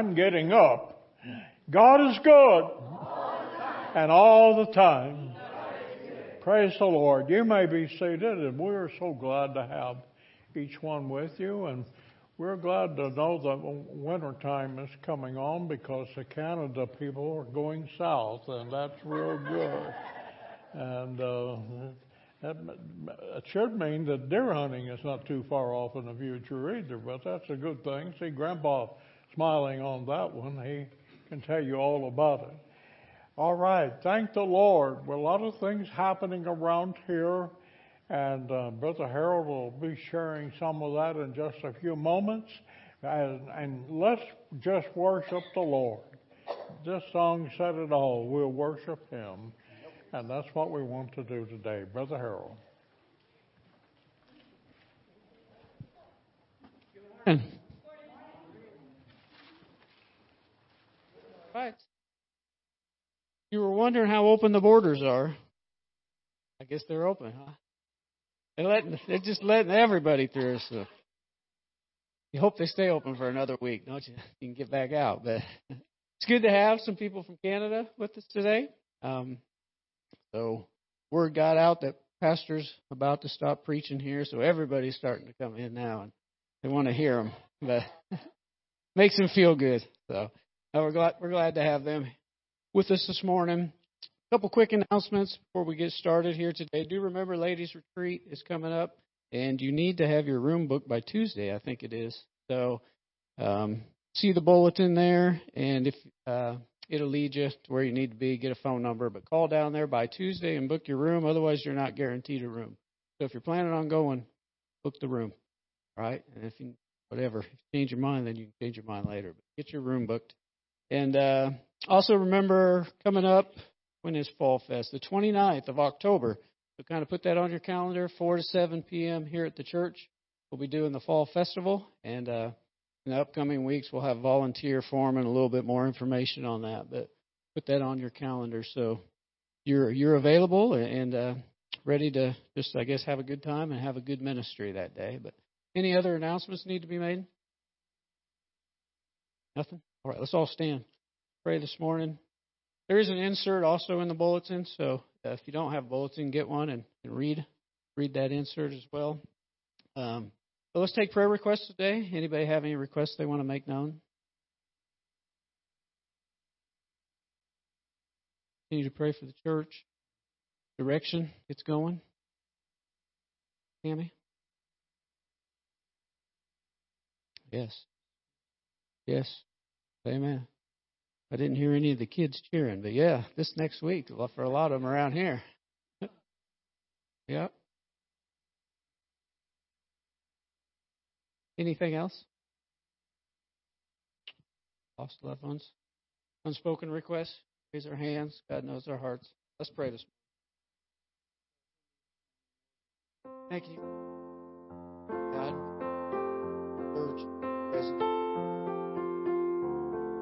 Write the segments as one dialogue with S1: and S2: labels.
S1: I'm getting up, God is good. And all the time. Praise the Lord. You may be seated, and we're so glad to have each one with you. And we're glad to know that winter time is coming on because the Canada people are going south, and that's real good. And uh, that, it should mean that deer hunting is not too far off in the future either, but that's a good thing. See, Grandpa smiling on that one. He can tell you all about it. All right, thank the Lord. Well, a lot of things happening around here. And uh, Brother Harold will be sharing some of that in just a few moments. And, and let's just worship the Lord. This song said it all. We'll worship Him. And that's what we want to do today. Brother Harold.
S2: Right. You were wondering how open the borders are. I guess they're open, huh? They're letting they're just letting everybody through. So you hope they stay open for another week, don't you? You can get back out. But it's good to have some people from Canada with us today. Um, so word got out that pastor's about to stop preaching here, so everybody's starting to come in now, and they want to hear him. But makes them feel good. So we're glad we're glad to have them with us this morning. A couple quick announcements before we get started here today. Do remember ladies retreat is coming up, and you need to have your room booked by Tuesday, I think it is. So um, see the bulletin there, and if uh, it'll lead you to where you need to be, get a phone number, but call down there by Tuesday and book your room. Otherwise, you're not guaranteed a room. So if you're planning on going, book the room, right? And if you whatever, if you change your mind, then you can change your mind later. But get your room booked. And uh, also remember coming up when is Fall Fest? The 29th of October. So kind of put that on your calendar, 4 to 7 p.m. here at the church. We'll be doing the Fall Festival, and uh, in the upcoming weeks we'll have volunteer form and a little bit more information on that. But put that on your calendar so you're you're available and uh, ready to just I guess have a good time and have a good ministry that day. But any other announcements need to be made? Nothing. All right, let's all stand. Pray this morning. There is an insert also in the bulletin, so uh, if you don't have a bulletin, get one and, and read read that insert as well. Um, but let's take prayer requests today. Anybody have any requests they want to make known? Continue to pray for the church. Direction it's going. Tammy? Yes. Yes. Amen. I didn't hear any of the kids cheering, but yeah, this next week for a lot of them around here. yep. Anything else? Lost loved ones? Unspoken requests? Raise our hands. God knows our hearts. Let's pray this morning. Thank you.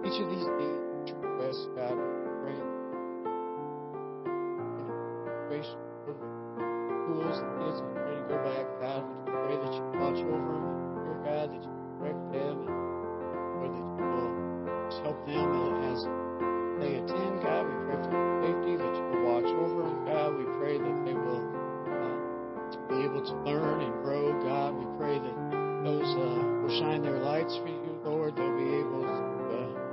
S2: Each of these needs requests, God, for schools and kids and ready to go back, God, we pray that you watch over them, dear God, that you direct them, and pray that you will help them as they attend, God. We pray for safety, that you will watch over them, God. We pray that they will uh, be able to learn and grow, God. We pray that those uh, will shine their lights for you, Lord. They'll be able to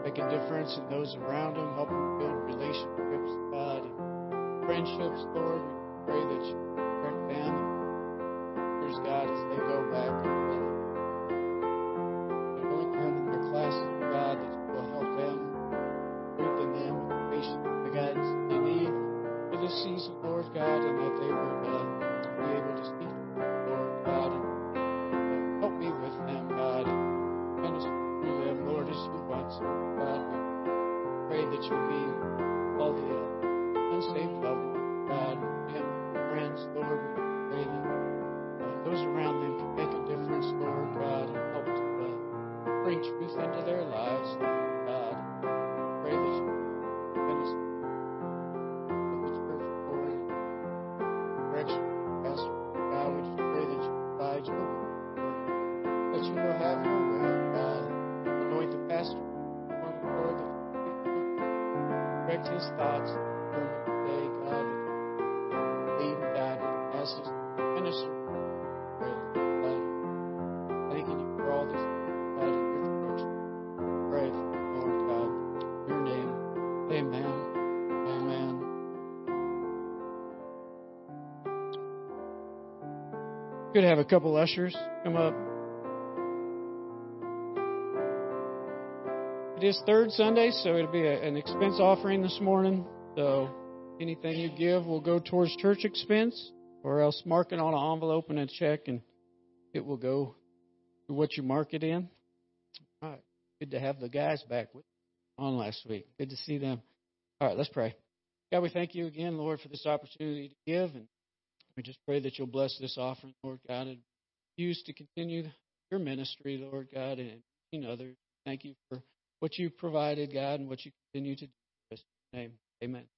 S2: make a difference in those around them, help them build relationships, God, and friendships, Lord. We pray that you direct them a couple ushers come up. It is third Sunday, so it'll be a, an expense offering this morning. So anything you give will go towards church expense, or else mark it on an envelope and a check, and it will go to what you mark it in. All right. Good to have the guys back with on last week. Good to see them. All right, let's pray. God, we thank you again, Lord, for this opportunity to give, and we just pray that you'll bless this offering, Lord God, and use to continue your ministry, Lord God, and in others. Thank you for what you've provided, God, and what you continue to do. In name, amen.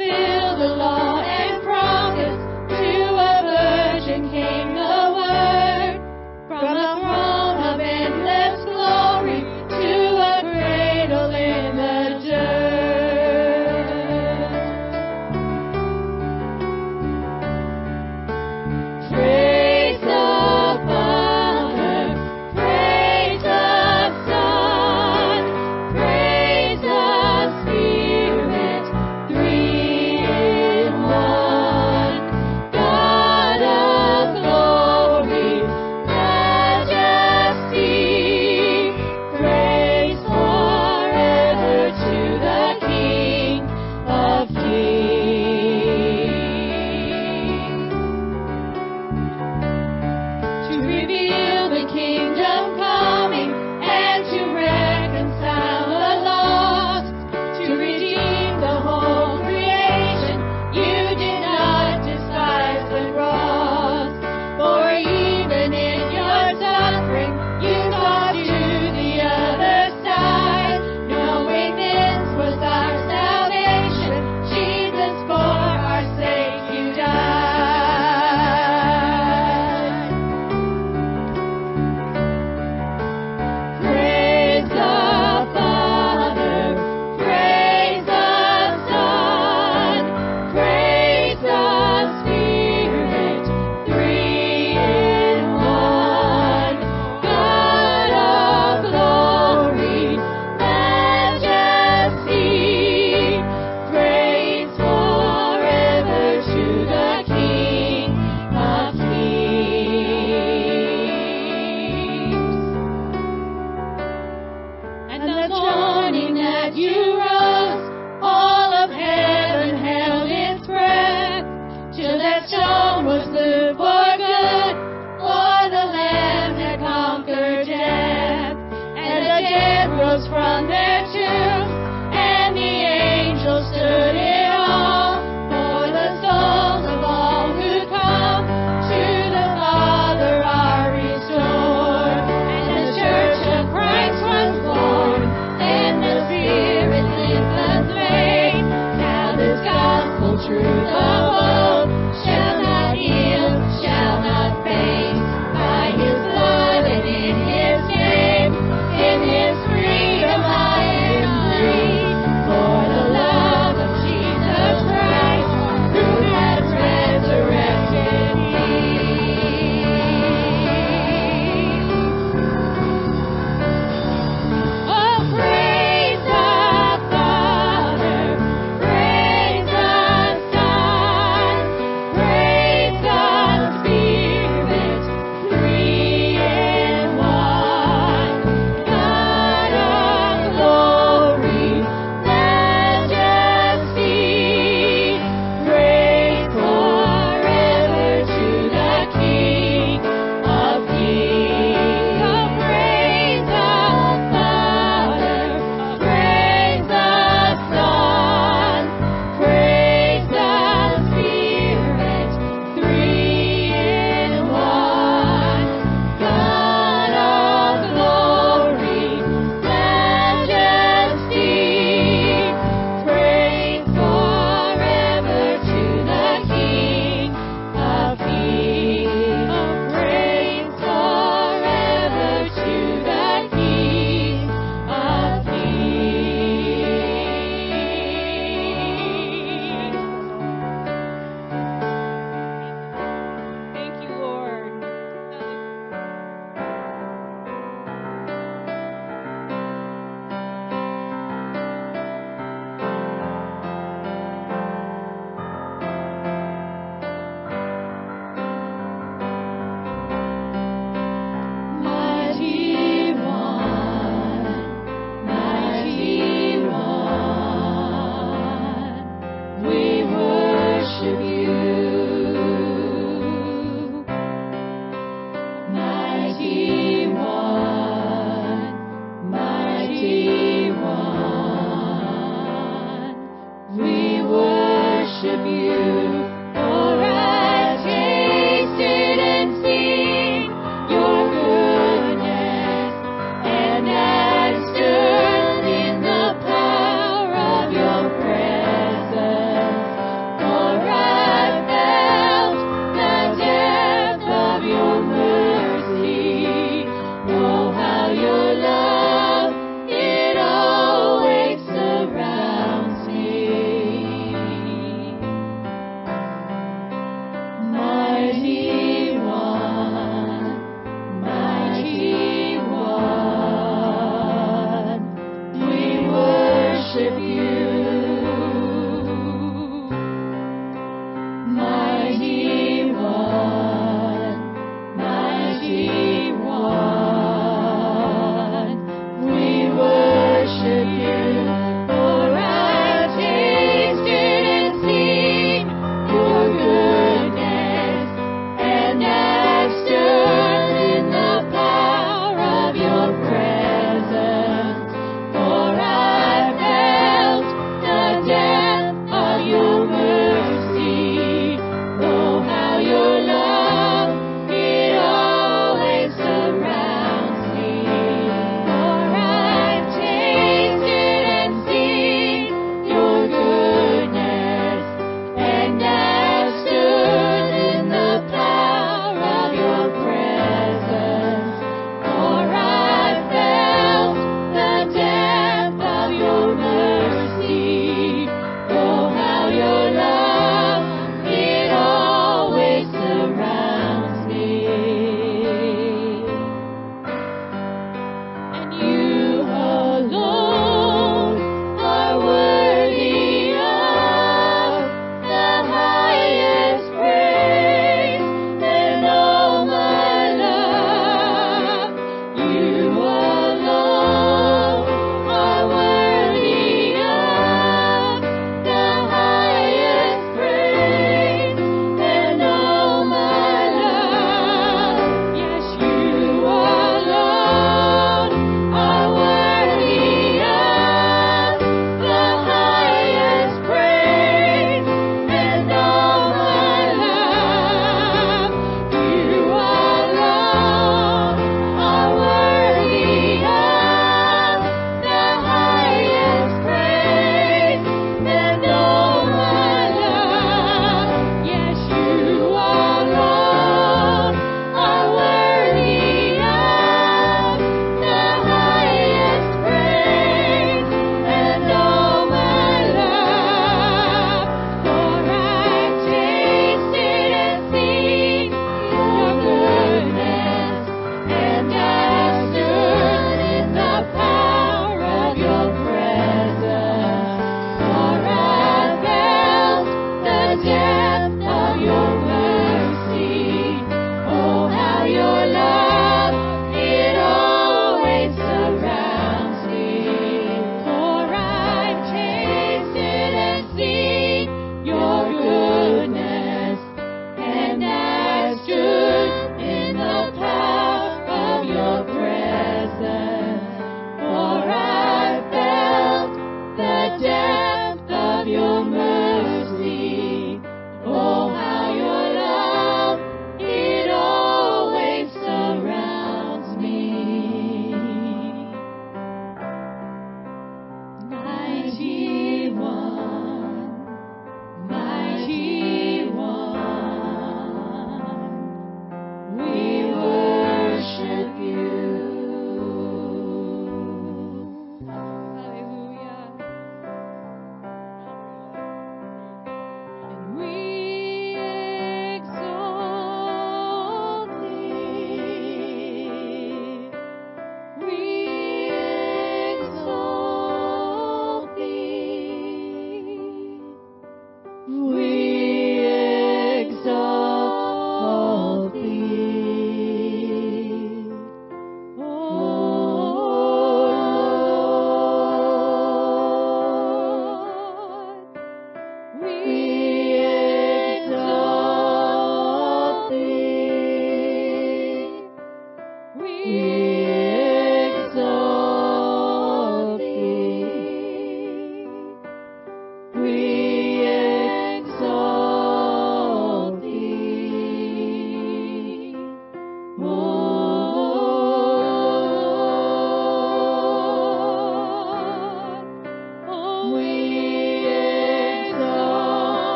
S3: Eyes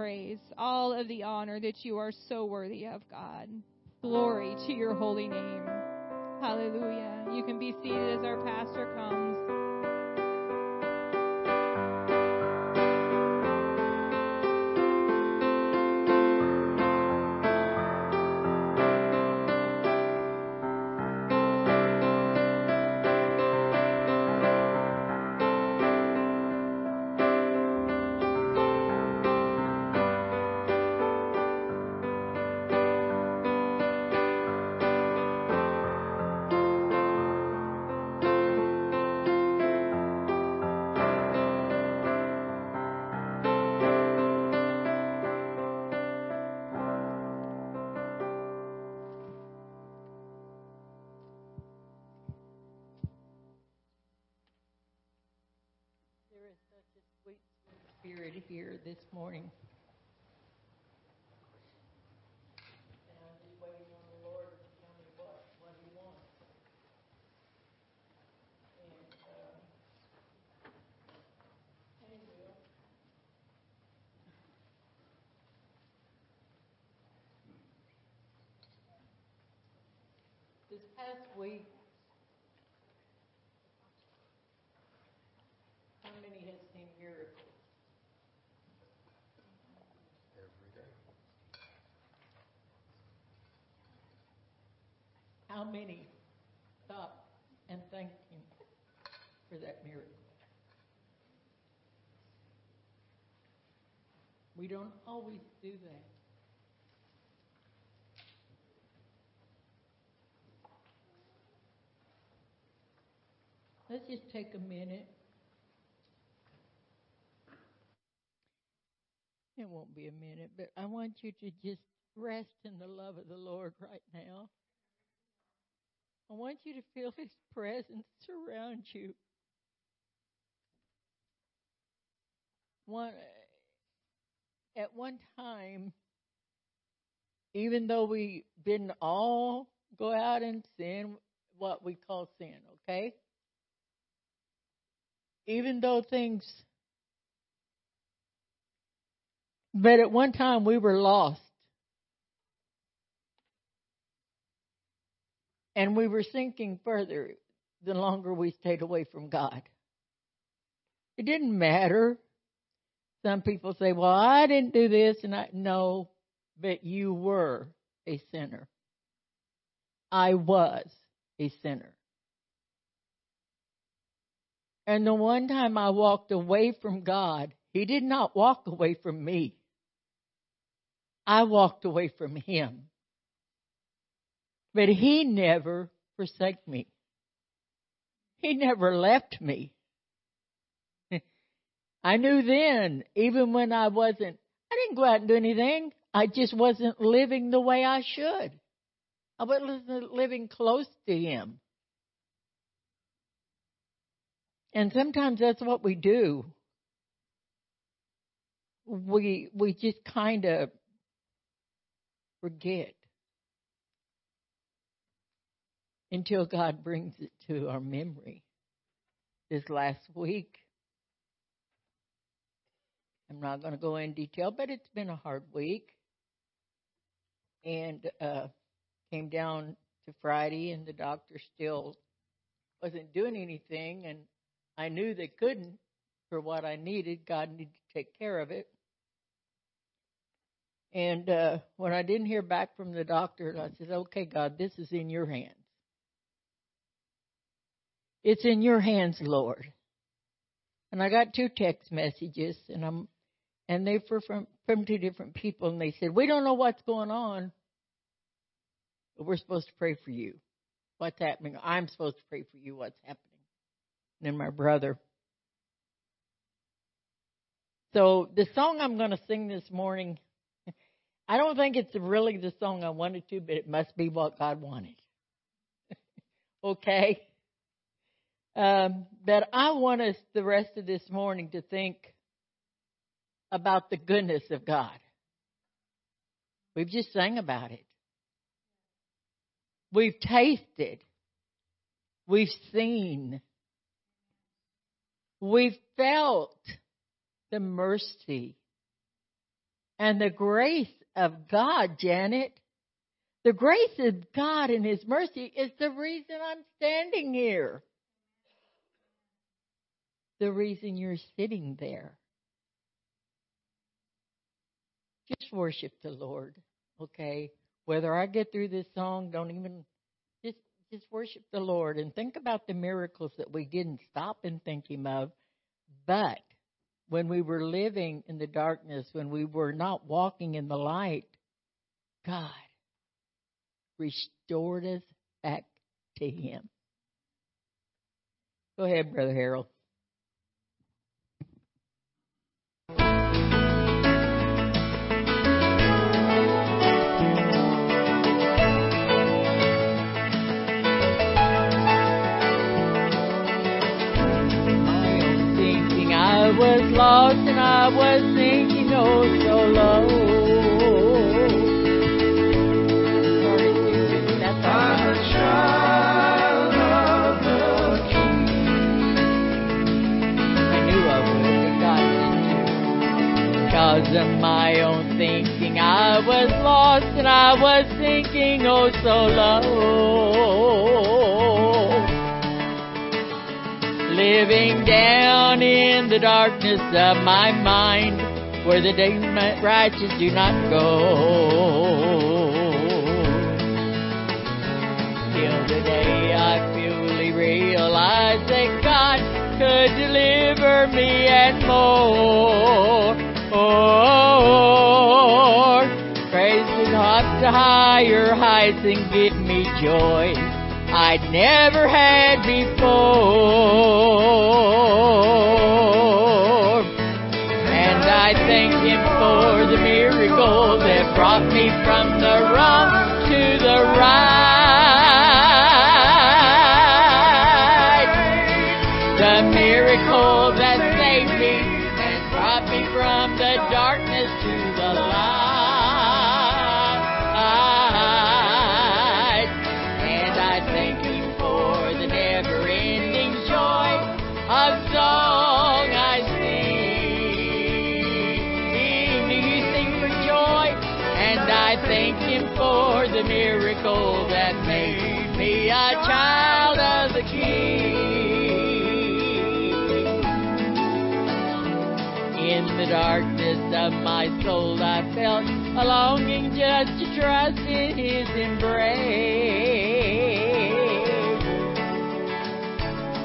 S4: praise, all of the honor that you are so worthy of, God. Glory to your holy name. Hallelujah. You can be seated as our pastor comes.
S5: Morning. This past week, how many has seen miracles? How many stop and thank Him for that miracle? We don't always do that. Let's just take a minute. It won't be a minute, but I want you to just rest in the love of the Lord right now. I want you to feel His presence surround you. One, at one time, even though we didn't all go out and sin, what we call sin, okay? Even though things, but at one time we were lost. And we were sinking further the longer we stayed away from God. It didn't matter. Some people say, well, I didn't do this and I, no, but you were a sinner. I was a sinner. And the one time I walked away from God, He did not walk away from me. I walked away from Him. But He never forsake me. He never left me. I knew then, even when I wasn't, I didn't go out and do anything. I just wasn't living the way I should. I wasn't living close to Him. And sometimes that's what we do. We we just kind of forget until God brings it to our memory. This last week, I'm not going to go in detail, but it's been a hard week. And uh, came down to Friday, and the doctor still wasn't doing anything, and I knew they couldn't for what I needed. God needed to take care of it. And uh, when I didn't hear back from the doctor, I said, "Okay, God, this is in your hands. It's in your hands, Lord." And I got two text messages, and I'm, and they were from from two different people, and they said, "We don't know what's going on, but we're supposed to pray for you. What's happening? I'm supposed to pray for you. What's happening?" And then my brother. So the song I'm going to sing this morning, I don't think it's really the song I wanted to, but it must be what God wanted. okay? Um, but I want us the rest of this morning to think about the goodness of God. We've just sang about it. We've tasted. We've seen
S6: We've felt the mercy and the grace of God, Janet. The grace of God and His mercy is the reason I'm standing here. The reason you're sitting there. Just worship the Lord, okay? Whether I get through this song, don't even just just worship the Lord and think about the miracles that we didn't stop and think him of. But when we were living in the darkness, when we were not walking in the light, God restored us back to Him. Go ahead, Brother Harold. Was sinking oh so low. I knew I would. Because of my own thinking, I was lost and I was sinking oh so low. Living down in the darkness of my mind, where the righteous do not go. Till the day I fully realize that God could deliver me and more. Praise would hop to higher heights and give me joy I'd never had before. And I thank Him for the miracle that brought me from the wrong to the right. To trust in His embrace.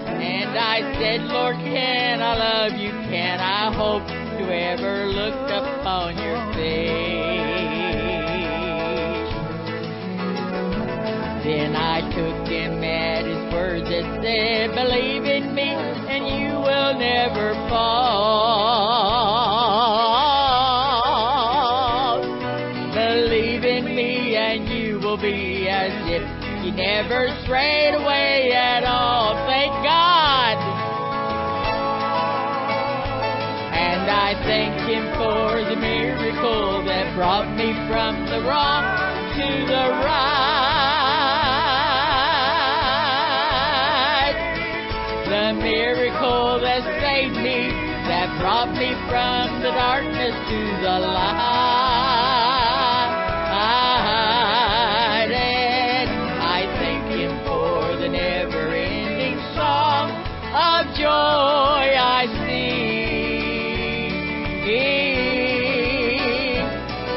S6: And I said, Lord, can I love you? Can I hope to ever look upon your face? Then I took him at his word that said, Believe in me, and you will never fall. I thank Him for the never ending song of joy I sing.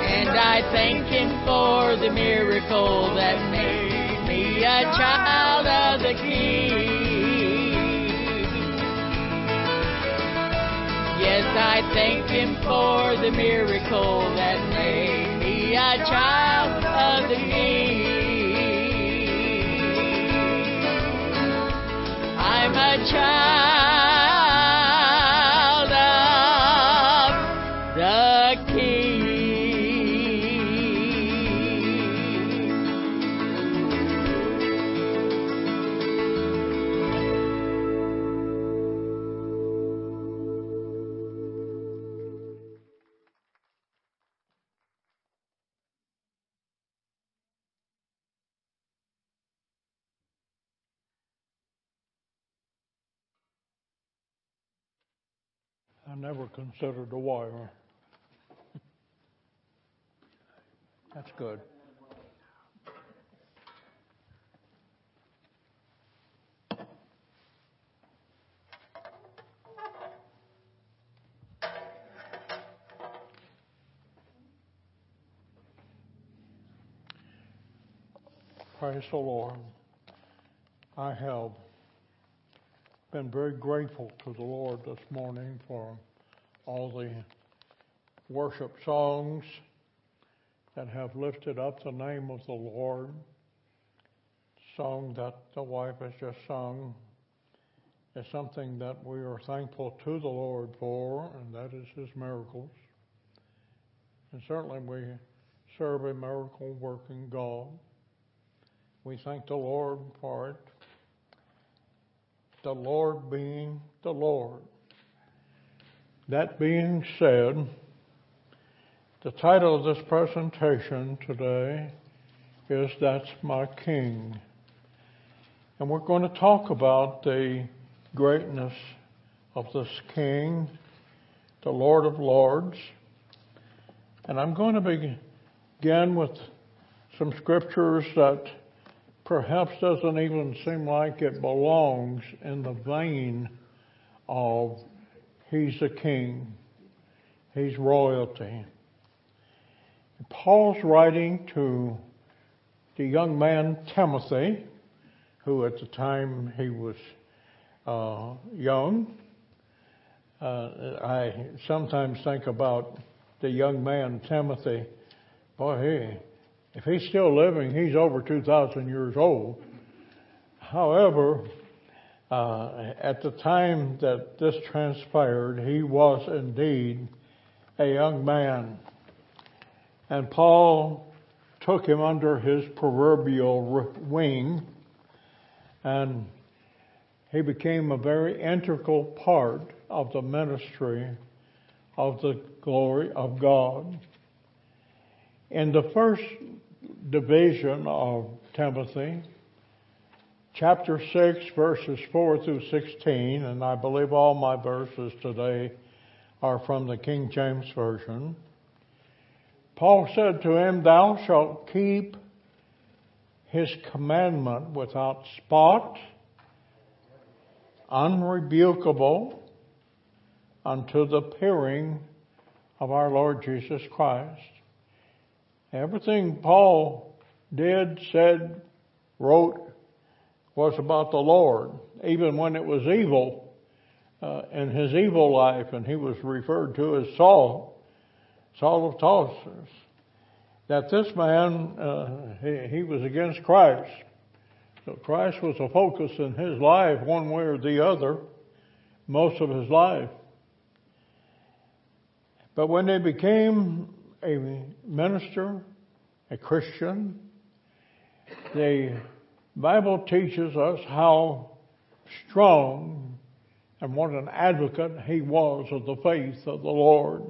S6: And I thank Him for the miracle that made me a child Him for the miracle that made me a child of the King. I'm a child
S1: considered a wire. That's good. Praise the Lord. I have been very grateful to the Lord this morning for all the worship songs that have lifted up the name of the Lord. Song that the wife has just sung is something that we are thankful to the Lord for, and that is His miracles. And certainly we serve a miracle working God. We thank the Lord for it. The Lord being the Lord. That being said, the title of this presentation today is That's My King. And we're going to talk about the greatness of this King, the Lord of Lords. And I'm going to begin with some scriptures that perhaps doesn't even seem like it belongs in the vein of he's a king, he's royalty. Paul's writing to the young man Timothy, who at the time he was uh, young. Uh, I sometimes think about the young man Timothy. Boy, he if he's still living, he's over 2,000 years old. However, uh, at the time that this transpired, he was indeed a young man. And Paul took him under his proverbial wing, and he became a very integral part of the ministry of the glory of God. In the first division of Timothy, chapter 6, verses 4 through 16, and I believe all my verses today are from the King James Version. Paul said to him, Thou shalt keep his commandment without spot, unrebukable, unto the appearing of our Lord Jesus Christ. Everything Paul did, said, wrote was about the Lord, even when it was evil uh, in his evil life, and he was referred to as Saul, Saul of Tarsus. That this man, uh, he, he was against Christ. So Christ was a focus in his life, one way or the other, most of his life. But when they became a minister, a Christian, the Bible teaches us how strong and what an advocate he was of the faith of the Lord.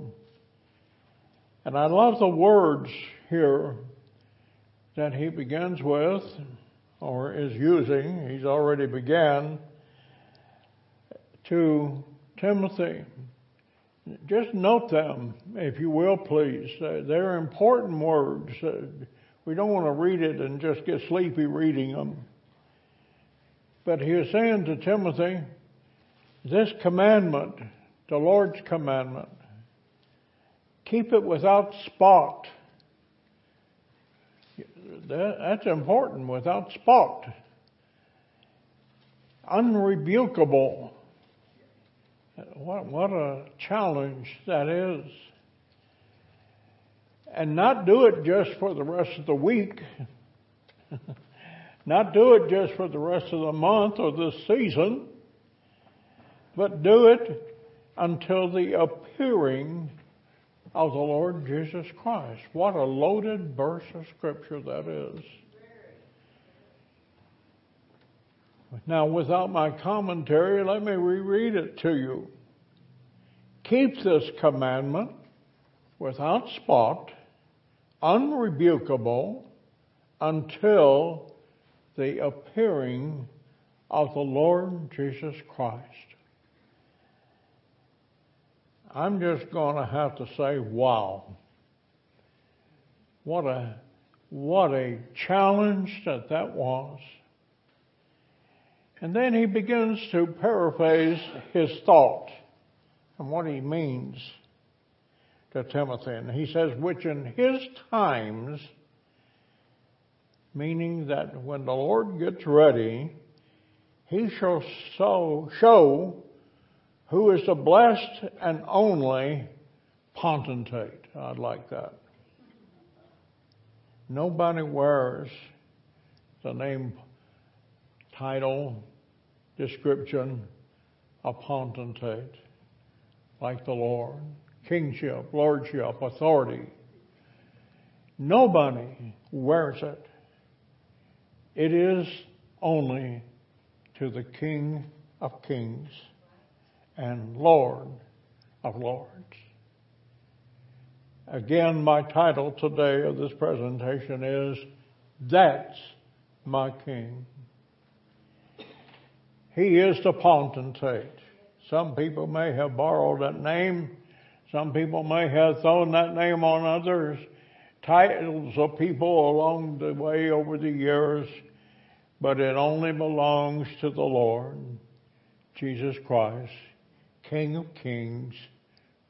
S1: And I love the words here that he begins with, or is using, he's already began, to Timothy. Just note them, if you will, please. They're important words. We don't want to read it and just get sleepy reading them. But he is saying to Timothy, this commandment, the Lord's commandment, keep it without spot. That's important, without spot. Unrebukable. What, what a challenge that is. And not do it just for the rest of the week. not do it just for the rest of the month or the season. But do it until the appearing of the Lord Jesus Christ. What a loaded verse of Scripture that is. Now, without my commentary, let me reread it to you. Keep this commandment without spot, unrebukable, until the appearing of the Lord Jesus Christ. I'm just going to have to say, wow. What a, what a challenge that that was. And then he begins to paraphrase his thought and what he means to Timothy. And he says, which in his times, meaning that when the Lord gets ready, he shall so, show who is the blessed and only potentate. I'd like that. Nobody wears the name, title, description of potentate like the Lord. Kingship, lordship, authority. Nobody wears it. It is only to the King of Kings and Lord of Lords. Again, my title today of this presentation is That's My King. He is the potentate. Some people may have borrowed that name. Some people may have thrown that name on others, titles of people along the way over the years, but it only belongs to the Lord, Jesus Christ, King of kings,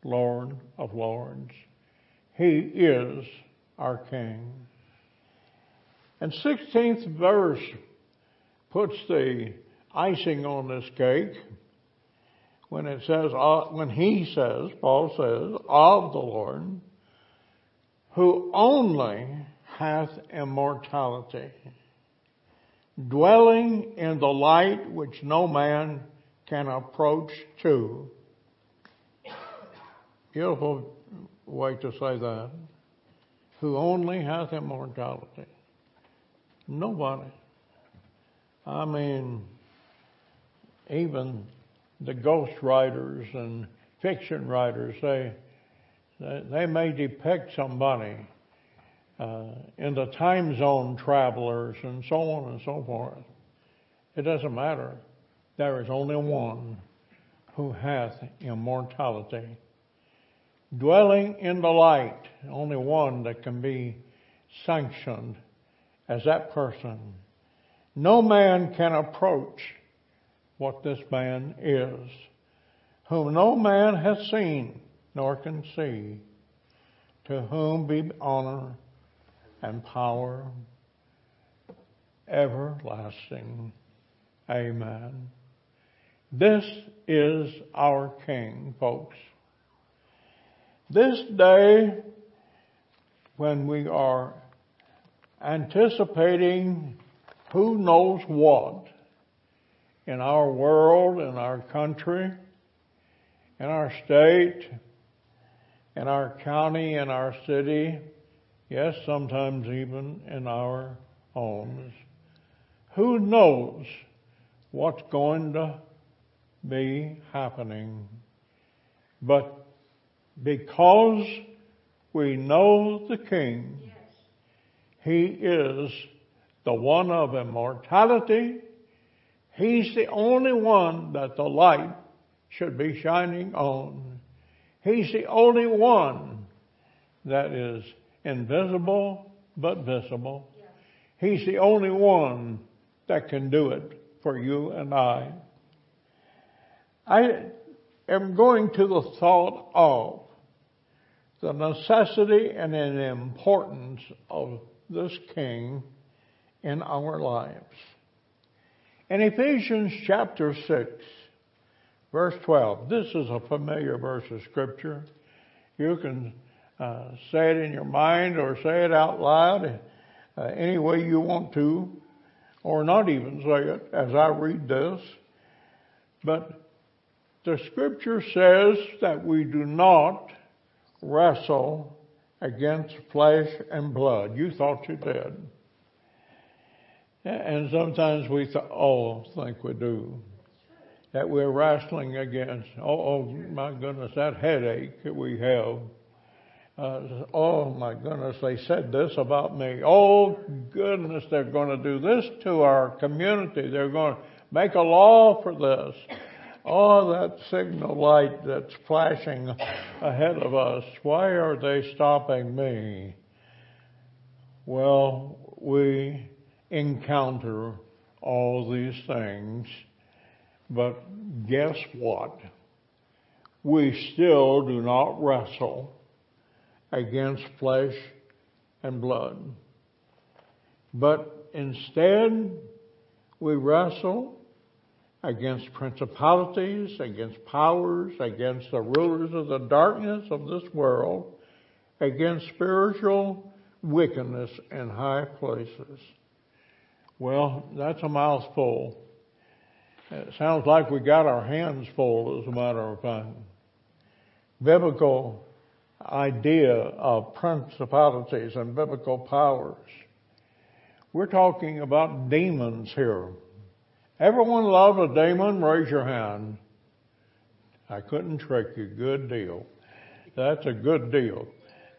S1: Lord of lords. He is our King. And 16th verse puts the icing on this cake when it says, uh, when he says, Paul says, of the Lord, who only hath immortality, dwelling in the light which no man can approach to. Beautiful way to say that. Who only hath immortality. Nobody. I mean, even the ghost writers and fiction writers, they, they may depict somebody uh, in the time zone travelers and so on and so forth. It doesn't matter. There is only one who hath immortality. Dwelling in the light, only one that can be sanctioned as that person. No man can approach what this man is, whom no man hath seen nor can see, to whom be honor and power everlasting. Amen. This is our King, folks. This day, when we are anticipating who knows what, in our world, in our country, in our state, in our county, in our city, yes, sometimes even in our homes. Who knows what's going to be happening? But because we know the King, He is the one of immortality, He's the only one that the light should be shining on. He's the only one that is invisible but visible. He's the only one that can do it for you and I. I am going to the thought of the necessity and the importance of this king in our lives. In Ephesians chapter 6, verse 12, this is a familiar verse of Scripture. You can uh, say it in your mind or say it out loud uh, any way you want to, or not even say it as I read this. But the Scripture says that we do not wrestle against flesh and blood. You thought you did. And sometimes we th- oh, think we do. That we're wrestling against, oh, oh my goodness, that headache that we have. Uh, oh my goodness, they said this about me. Oh goodness, they're going to do this to our community. They're going to make a law for this. Oh, that signal light that's flashing ahead of us, why are they stopping me? Well, we encounter all these things, but guess what? We still do not wrestle against flesh and blood. But instead, we wrestle against principalities, against powers, against the rulers of the darkness of this world, against spiritual wickedness in high places. Well, that's a mouthful. It sounds like we got our hands full, as a matter of fact. Biblical idea of principalities and biblical powers. We're talking about demons here. Everyone love a demon? Raise your hand. I couldn't trick you. Good deal. That's a good deal.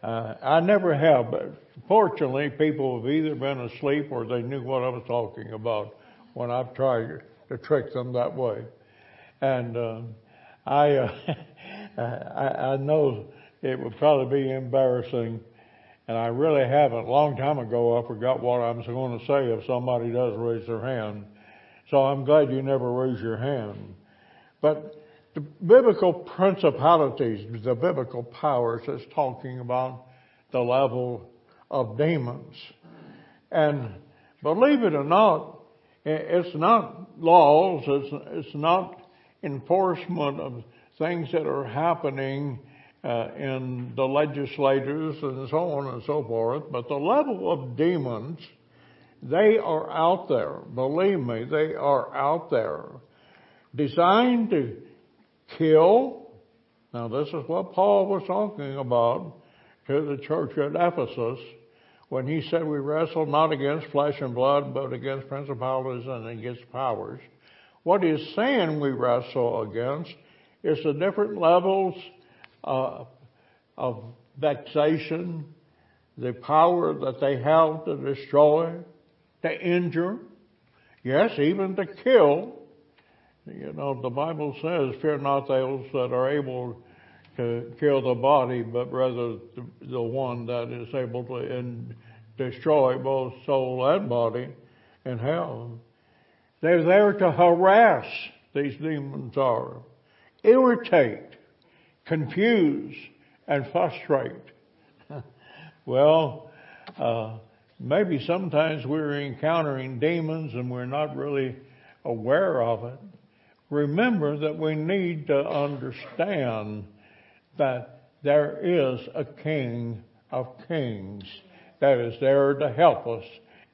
S1: Uh, I never have, but fortunately, people have either been asleep or they knew what I was talking about when I've tried to trick them that way. And uh, I, uh, I, I know it would probably be embarrassing, and I really haven't. A long time ago, I forgot what I was going to say if somebody does raise their hand. So I'm glad you never raise your hand. But the biblical principalities, the biblical powers, is talking about the level of demons. And believe it or not, it's not laws, it's, it's not enforcement of things that are happening uh, in the legislators and so on and so forth, but the level of demons they are out there. Believe me, they are out there. Designed to kill. Now, this is what Paul was talking about to the church at Ephesus when he said we wrestle not against flesh and blood, but against principalities and against powers. What he's saying we wrestle against is the different levels uh, of vexation, the power that they have to destroy, to injure, yes, even to kill. You know, the Bible says, fear not those that are able to kill the body, but rather the, the one that is able to in, destroy both soul and body in hell. They're there to harass, these demons are, irritate, confuse, and frustrate. well, uh, maybe sometimes we're encountering demons and we're not really aware of it. Remember that we need to understand that there is a King of Kings that is there to help us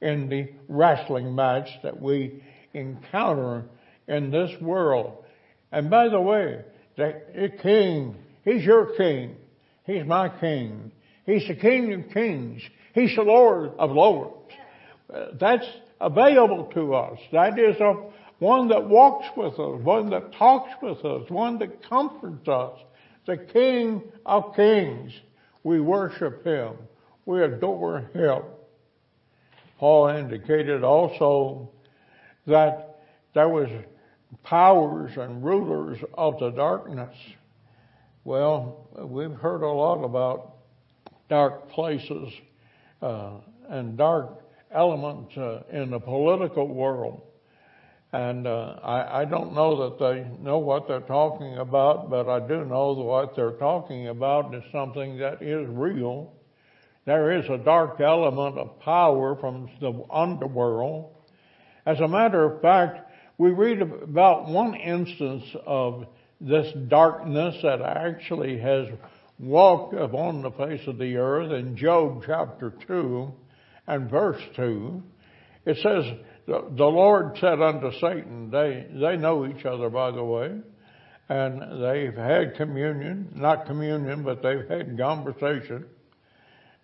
S1: in the wrestling match that we encounter in this world. And by the way, the King, He's your King. He's my King. He's the King of Kings. He's the Lord of Lords. That's available to us. That is a, one that walks with us, one that talks with us, one that comforts us. The King of Kings. We worship Him. We adore Him. Paul indicated also that there was powers and rulers of the darkness. Well, we've heard a lot about dark places uh, and dark elements uh, in the political world. And uh, I, I don't know that they know what they're talking about, but I do know that what they're talking about is something that is real. There is a dark element of power from the underworld. As a matter of fact, we read about one instance of this darkness that actually has walked upon the face of the earth in Job chapter 2 and verse 2. It says, the Lord said unto Satan, they, they know each other by the way, and they've had communion, not communion, but they've had conversation.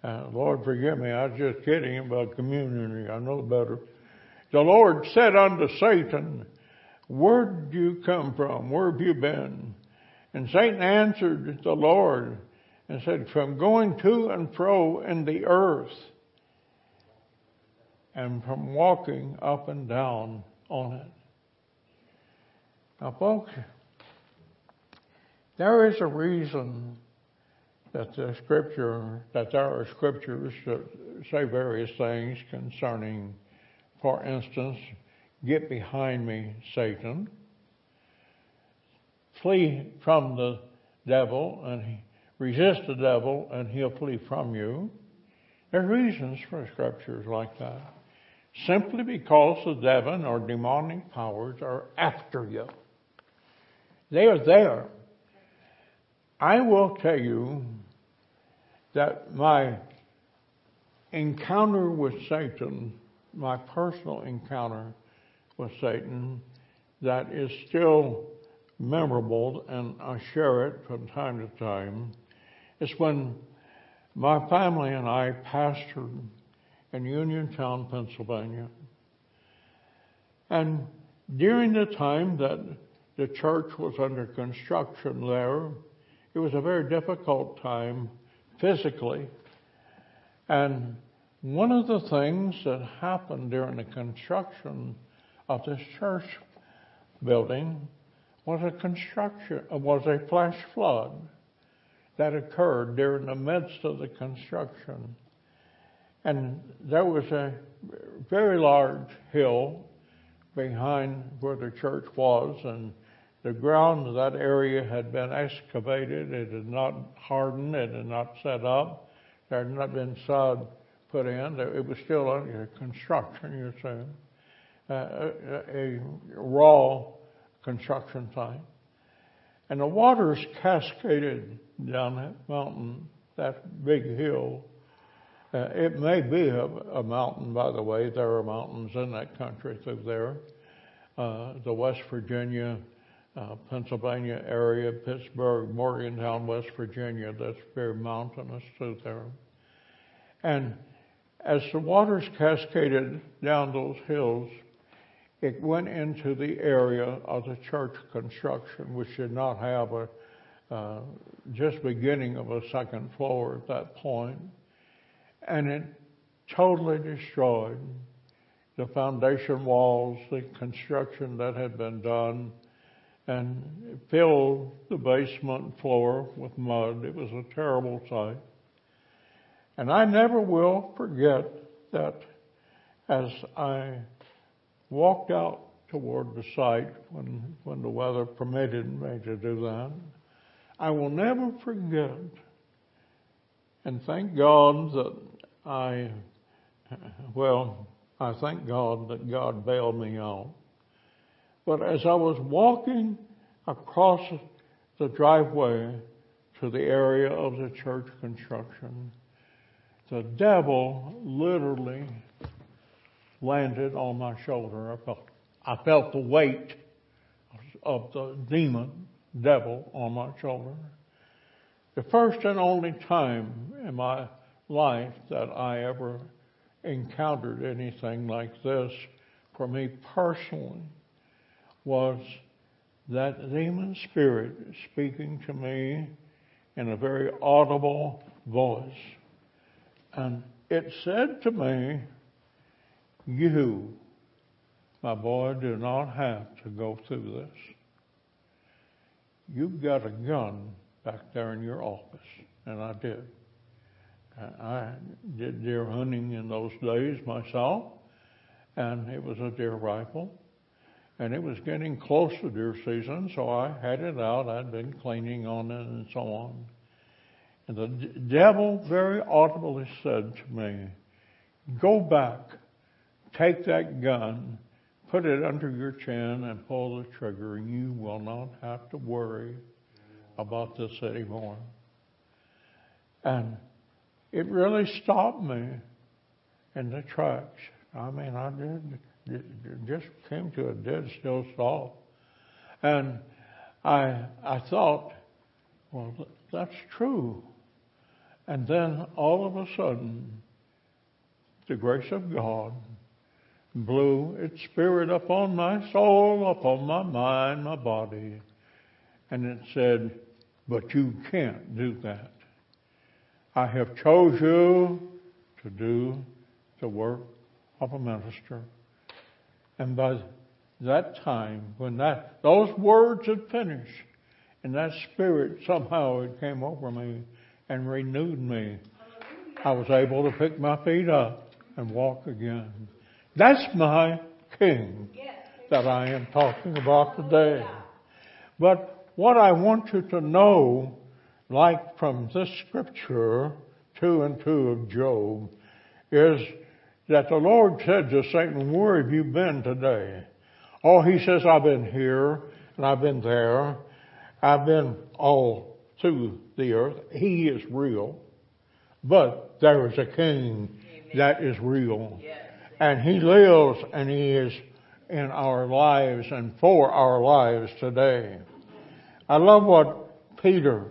S1: Uh, Lord forgive me, I was just kidding about communion, I know better. The Lord said unto Satan, where did you come from? Where have you been? And Satan answered the Lord and said, From going to and fro in the earth and from walking up and down on it. Now, folks, There is a reason that the scripture, that there are scriptures that say various things concerning, for instance, get behind me, Satan. Flee from the devil and resist the devil and he'll flee from you. There are reasons for scriptures like that. Simply because the devil or demonic powers are after you. They are there. I will tell you that my encounter with Satan, my personal encounter with Satan, that is still memorable, and I share it from time to time, is when my family and I pastored in Uniontown, Pennsylvania. And during the time that the church was under construction there, it was a very difficult time physically. And one of the things that happened during the construction of this church building was a construction was a flash flood that occurred during the midst of the construction. And there was a very large hill behind where the church was, and the ground of that area had been excavated. It had not hardened. It had not set up. There had not been sod put in. It was still under construction, you see. Uh, a, a raw construction site. And the waters cascaded down that mountain, that big hill. Uh, it may be a, a, mountain, by the way. There are mountains in that country through there. Uh, the West Virginia, uh, Pennsylvania area, Pittsburgh, Morgantown, West Virginia, that's very mountainous through there. And as the waters cascaded down those hills, it went into the area of the church construction, which did not have a uh, just beginning of a second floor at that point, and it totally destroyed the foundation walls, the construction that had been done, and filled the basement floor with mud. It was a terrible sight. And I never will forget that as I walked out toward the site when, when the weather permitted me to do that. I will never forget and thank God that I, well, I thank God that God bailed me out. But as I was walking across the driveway to the area of the church construction, the devil literally landed on my shoulder. I felt, I felt the weight of the demon, devil, on my shoulder. The first and only time in my life that I ever encountered anything like this for me personally was that demon spirit speaking to me in a very audible voice. And it said to me, you, my boy, do not have to go through this. You've got a gun back there in your office. And I did. I did deer hunting in those days myself, and it was a deer rifle. And it was getting close to deer season, so I had it out. I'd been cleaning on it and so on. And the devil very audibly said to me, Go back take that gun, put it under your chin, and pull the trigger, and you will not have to worry about this anymore. And it really stopped me in the tracks. I mean, I did, it just came to a dead still stop. And I, I thought, well, that's true. And then all of a sudden, the grace of God blew its spirit upon my soul, upon my mind, my body. And it said, but you can't do that. I have chose you to do the work of a minister. And by that time, when that, those words had finished, And that spirit somehow it came over me and renewed me. I was able to pick my feet up and walk again. That's my king that I am talking about today. But what I want you to know, like from this scripture, two and two of Job, is that the Lord said to Satan, where have you been today? Oh, he says, I've been here and I've been there. I've been all through the earth. He is real. But there is a king that is real. And he lives and he is in our lives and for our lives today. I love what Peter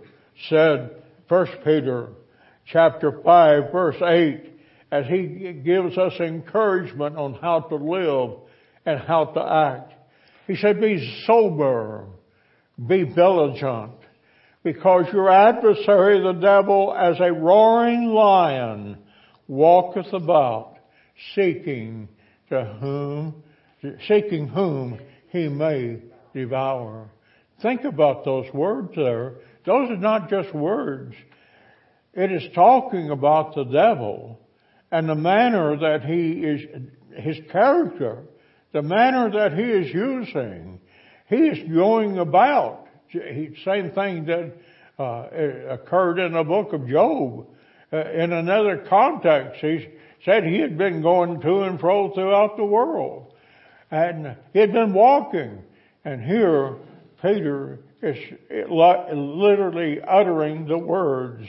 S1: said, First Peter chapter 5 verse 8, as he gives us encouragement on how to live and how to act. He said, be sober, be vigilant, because your adversary, the devil, as a roaring lion, walketh about, seeking to whom, seeking whom he may devour. Think about those words there. Those are not just words. It is talking about the devil and the manner that he is, his character, the manner that he is using. He is going about same thing that uh, occurred in the book of Job. Uh, in another context, he said he had been going to and fro throughout the world. And he had been walking. And here, Peter is literally uttering the words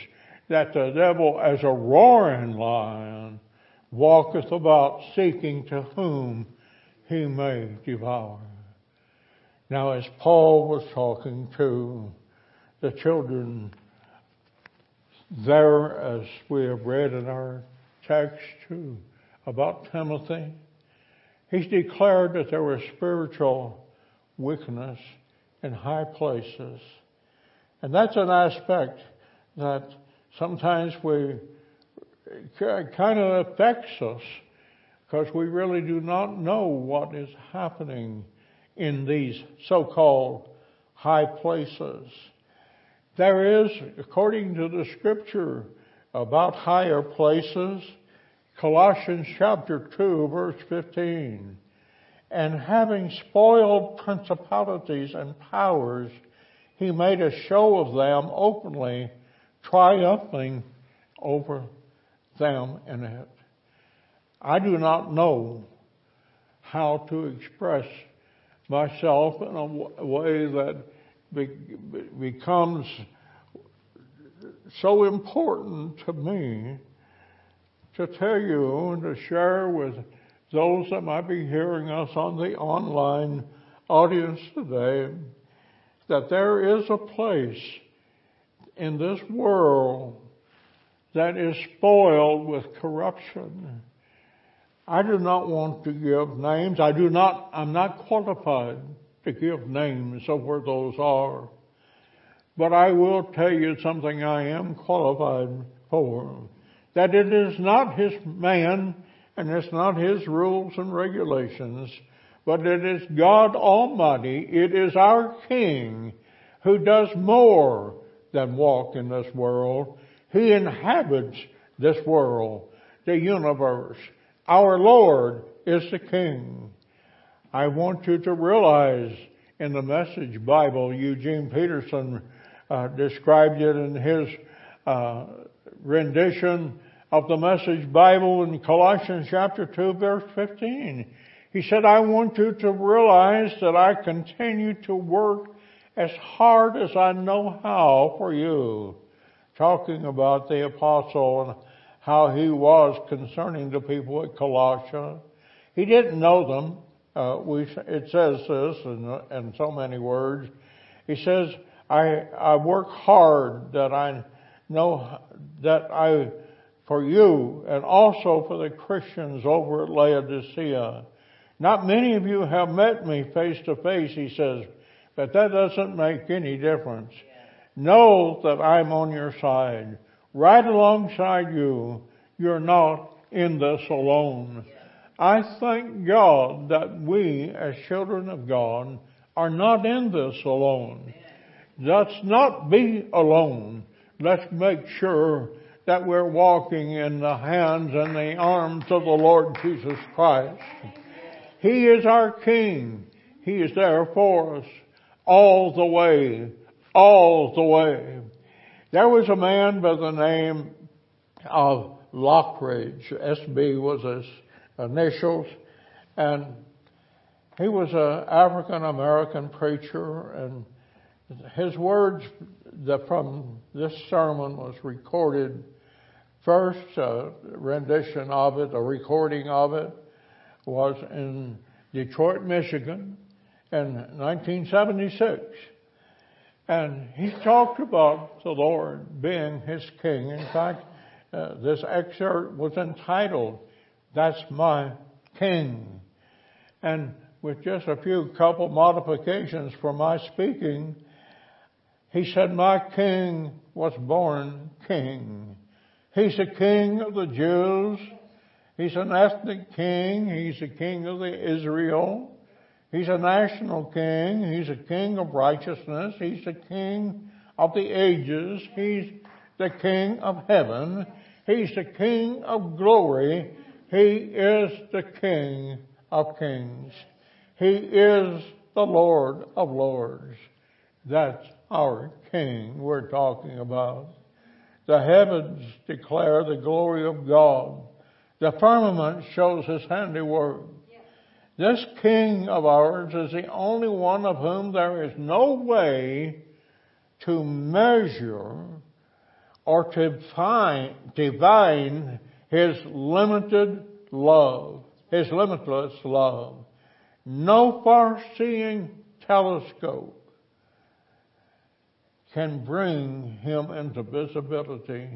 S1: that the devil, as a roaring lion, walketh about seeking to whom he may devour. Now, as Paul was talking to the children there, as we have read in our text too, about Timothy, he's declared that there was spiritual wickedness in high places. And that's an aspect that sometimes we kind of affects us because we really do not know what is happening in these so-called high places. There is, according to the scripture, about higher places, Colossians chapter 2 verse 15. And having spoiled principalities and powers, he made a show of them openly, triumphing over them in it. I do not know how to express myself in a way that becomes so important to me to tell you and to share with those that might be hearing us on the online audience today that there is a place in this world that is spoiled with corruption I do not want to give names. I do not, I'm not qualified to give names of where those are. But I will tell you something I am qualified for. That it is not his man and it's not his rules and regulations, but it is God Almighty. It is our King who does more than walk in this world. He inhabits this world, the universe. Our Lord is the King. I want you to realize in the Message Bible, Eugene Peterson uh, described it in his uh, rendition of the Message Bible in Colossians chapter 2 verse 15. He said, I want you to realize that I continue to work as hard as I know how for you. Talking about the apostle and how he was concerning the people at Colossia. He didn't know them. Uh, we, it says this in, in so many words. He says, I, I work hard that I know that I, for you and also for the Christians over at Laodicea. Not many of you have met me face to face, he says, but that doesn't make any difference. Know that I'm on your side right alongside you. You're not in this alone. I thank God that we, as children of God, are not in this alone. Let's not be alone. Let's make sure that we're walking in the hands and the arms of the Lord Jesus Christ. He is our King. He is there for us all the way, all the way. There was a man by the name of Lockridge. SB was his initials, and he was an African American preacher, and his words that from this sermon was recorded first uh, rendition of it, a recording of it, was in Detroit, Michigan in 1976. And he talked about the Lord being his king. In fact, uh, this excerpt was entitled, That's My King. And with just a few couple modifications for my speaking, he said, My king was born king. He's a king of the Jews. He's an ethnic king. He's a king of the Israel. He's a national king. He's a king of righteousness. He's the king of the ages. He's the king of heaven. He's the king of glory. He is the king of kings. He is the Lord of lords. That's our king we're talking about. The heavens declare the glory of God. The firmament shows his handiwork. This king of ours is the only one of whom there is no way to measure or to find, divine his limited love, his limitless love. No far-seeing telescope can bring him into visibility.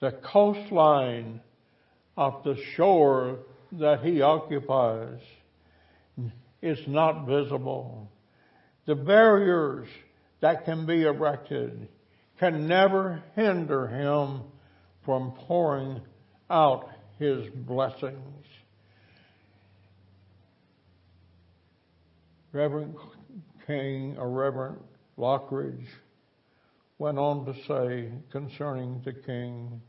S1: The coastline of the shore that he occupies is not visible. The barriers that can be erected can never hinder him from pouring out his blessings. Reverend King or Reverend Lockridge went on to say concerning the king,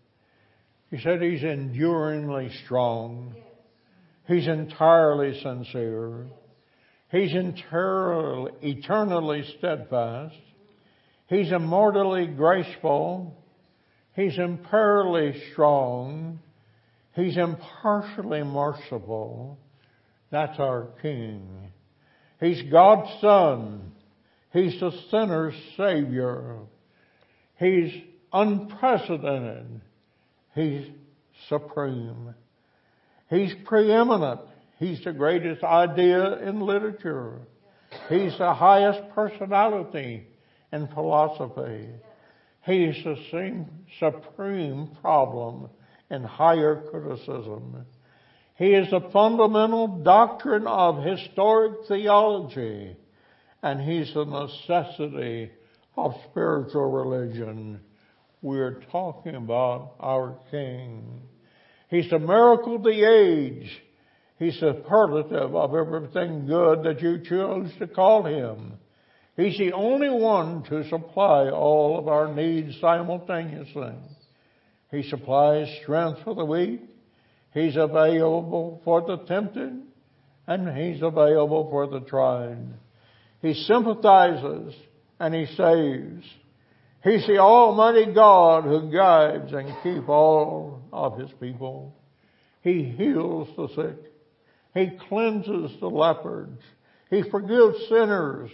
S1: he said he's enduringly strong. He's entirely sincere. He's entirely, eternally steadfast. He's immortally graceful. He's imperially strong. He's impartially merciful. That's our King. He's God's Son. He's the sinner's Savior. He's unprecedented. He's supreme. He's preeminent. He's the greatest idea in literature. He's the highest personality in philosophy. He's the supreme problem in higher criticism. He is the fundamental doctrine of historic theology, and he's the necessity of spiritual religion. We're talking about our King. He's the miracle of the age. He's the superlative of everything good that you choose to call him. He's the only one to supply all of our needs simultaneously. He supplies strength for the weak. He's available for the tempted. And He's available for the tried. He sympathizes and He saves. He's the Almighty God who guides and keeps all of His people. He heals the sick. He cleanses the lepers. He forgives sinners.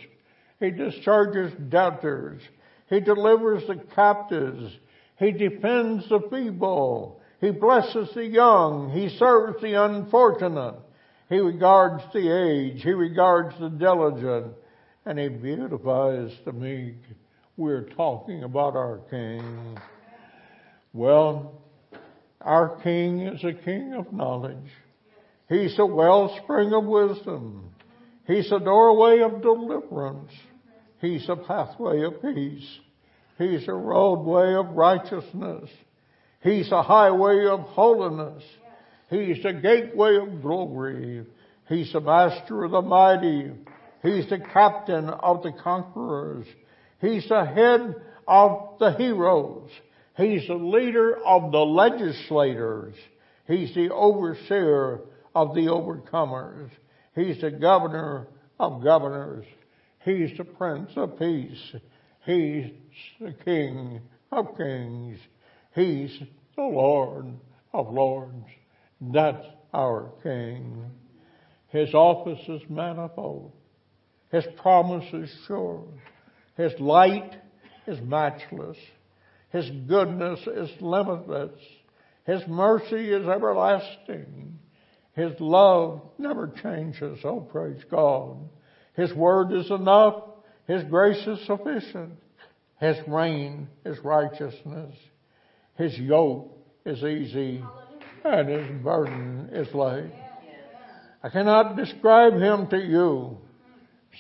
S1: He discharges debtors. He delivers the captives. He defends the feeble. He blesses the young. He serves the unfortunate. He regards the aged. He regards the diligent. And he beautifies the meek. We're talking about our King. Well, our King is a King of knowledge. He's a wellspring of wisdom. He's a doorway of deliverance. He's a pathway of peace. He's a roadway of righteousness. He's a highway of holiness. He's a gateway of glory. He's the master of the mighty. He's the captain of the conquerors. He's the head of the heroes. He's the leader of the legislators. He's the overseer of the overcomers. He's the governor of governors. He's the Prince of Peace. He's the King of Kings. He's the Lord of Lords. That's our King. His office is manifold. His promise is sure. His light is matchless. His goodness is limitless. His mercy is everlasting. His love never changes. Oh, praise God. His word is enough. His grace is sufficient. His reign is righteousness. His yoke is easy and his burden is light. I cannot describe him to you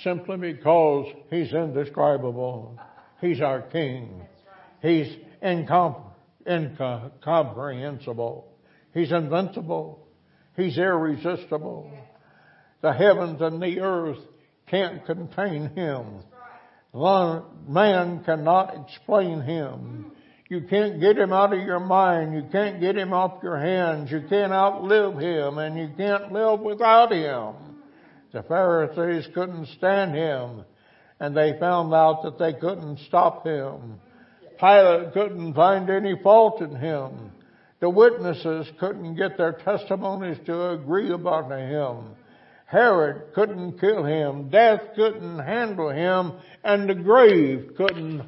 S1: simply because he's indescribable. He's our king. He's incom- incomprehensible. He's invincible. He's irresistible. The heavens and the earth can't contain him. Man cannot explain him. You can't get him out of your mind. You can't get him off your hands. You can't outlive him and you can't live without him. The Pharisees couldn't stand him and they found out that they couldn't stop him. Pilate couldn't find any fault in him. The witnesses couldn't get their testimonies to agree about him. Herod couldn't kill him. Death couldn't handle him. And the grave couldn't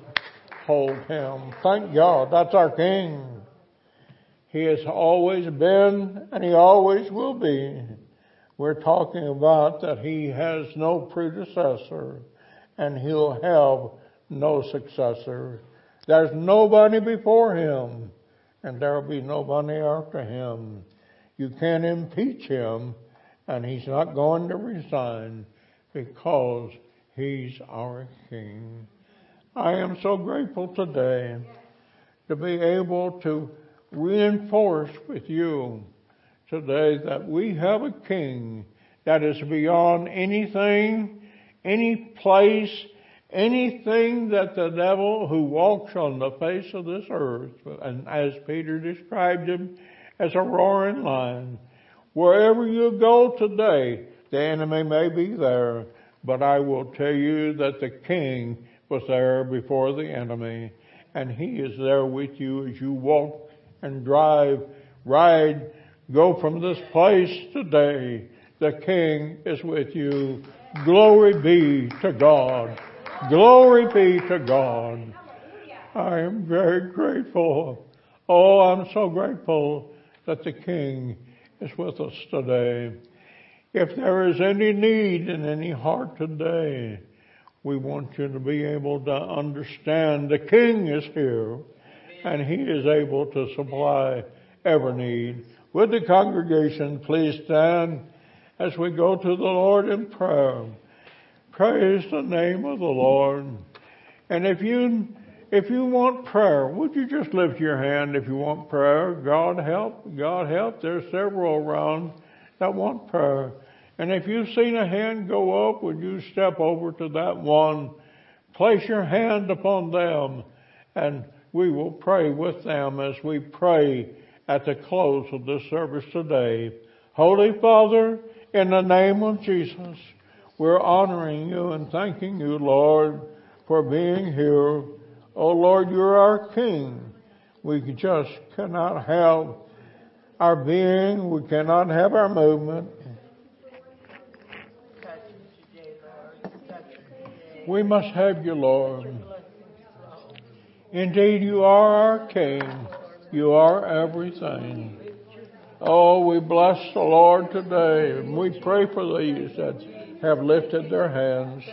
S1: hold him. Thank God. That's our King. He has always been and he always will be. We're talking about that he has no predecessor and he'll have no successor. There's nobody before him and there'll be nobody after him. You can't impeach him and he's not going to resign because he's our king. I am so grateful today to be able to reinforce with you today that we have a king that is beyond anything, any place, anything that the devil who walks on the face of this earth, and as Peter described him as a roaring lion, wherever you go today, the enemy may be there, but I will tell you that the king was there before the enemy, and he is there with you as you walk and drive, ride, go from this place today. The king is with you. Glory be to God. Glory be to God. I am very grateful. Oh, I'm so grateful that the King is with us today. If there is any need in any heart today, we want you to be able to understand the King is here and He is able to supply every need. Would the congregation please stand as we go to the Lord in prayer? Praise the name of the Lord. And if you if you want prayer, would you just lift your hand if you want prayer? God help, God help. There's several around that want prayer. And if you've seen a hand go up, would you step over to that one, place your hand upon them, and we will pray with them as we pray at the close of this service today. Holy Father, in the name of Jesus, we're honoring you and thanking you, Lord, for being here. Oh Lord, you're our King. We just cannot have our being, we cannot have our movement, We must have you, Lord. Indeed, you are our King. You are everything. Oh, we bless the Lord today, and we pray for these that have lifted their hands.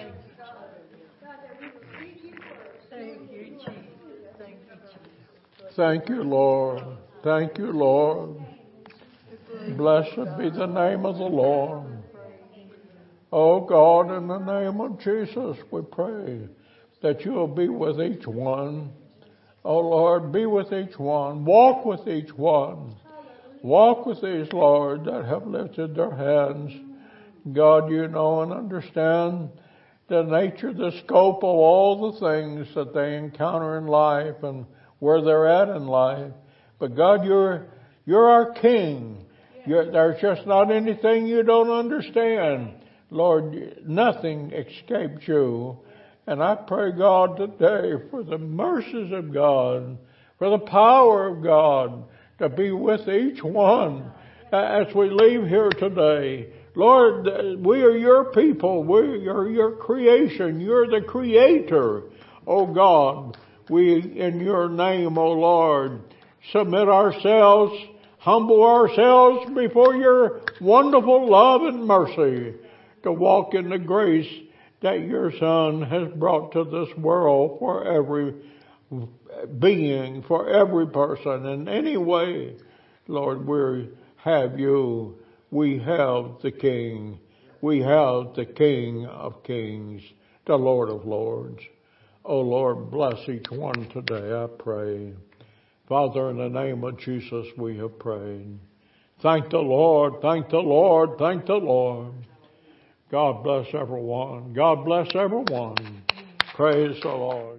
S1: Thank you, Lord. Thank you, Lord. Blessed be the name of the Lord. Oh God, in the name of Jesus, we pray that you'll be with each one. Oh Lord, be with each one. Walk with each one. Walk with these, Lord, that have lifted their hands. God, you know and understand the nature, the scope of all the things that they encounter in life and where they're at in life. But God, you're, you're our King. You're, there's just not anything you don't understand. Lord, nothing escapes you. And I pray, God, today for the mercies of God, for the power of God to be with each one as we leave here today. Lord, we are your people. We are your creation. You're the creator. Oh God, we in your name, oh Lord, submit ourselves, humble ourselves before your wonderful love and mercy to walk in the grace that your Son has brought to this world for every being, for every person in any way. Lord, we have you. We have the King. We have the King of Kings, the Lord of Lords. Oh Lord, bless each one today, I pray. Father, in the name of Jesus, we have prayed. Thank the Lord, thank the Lord, thank the Lord. God bless everyone. God bless everyone. Praise the Lord.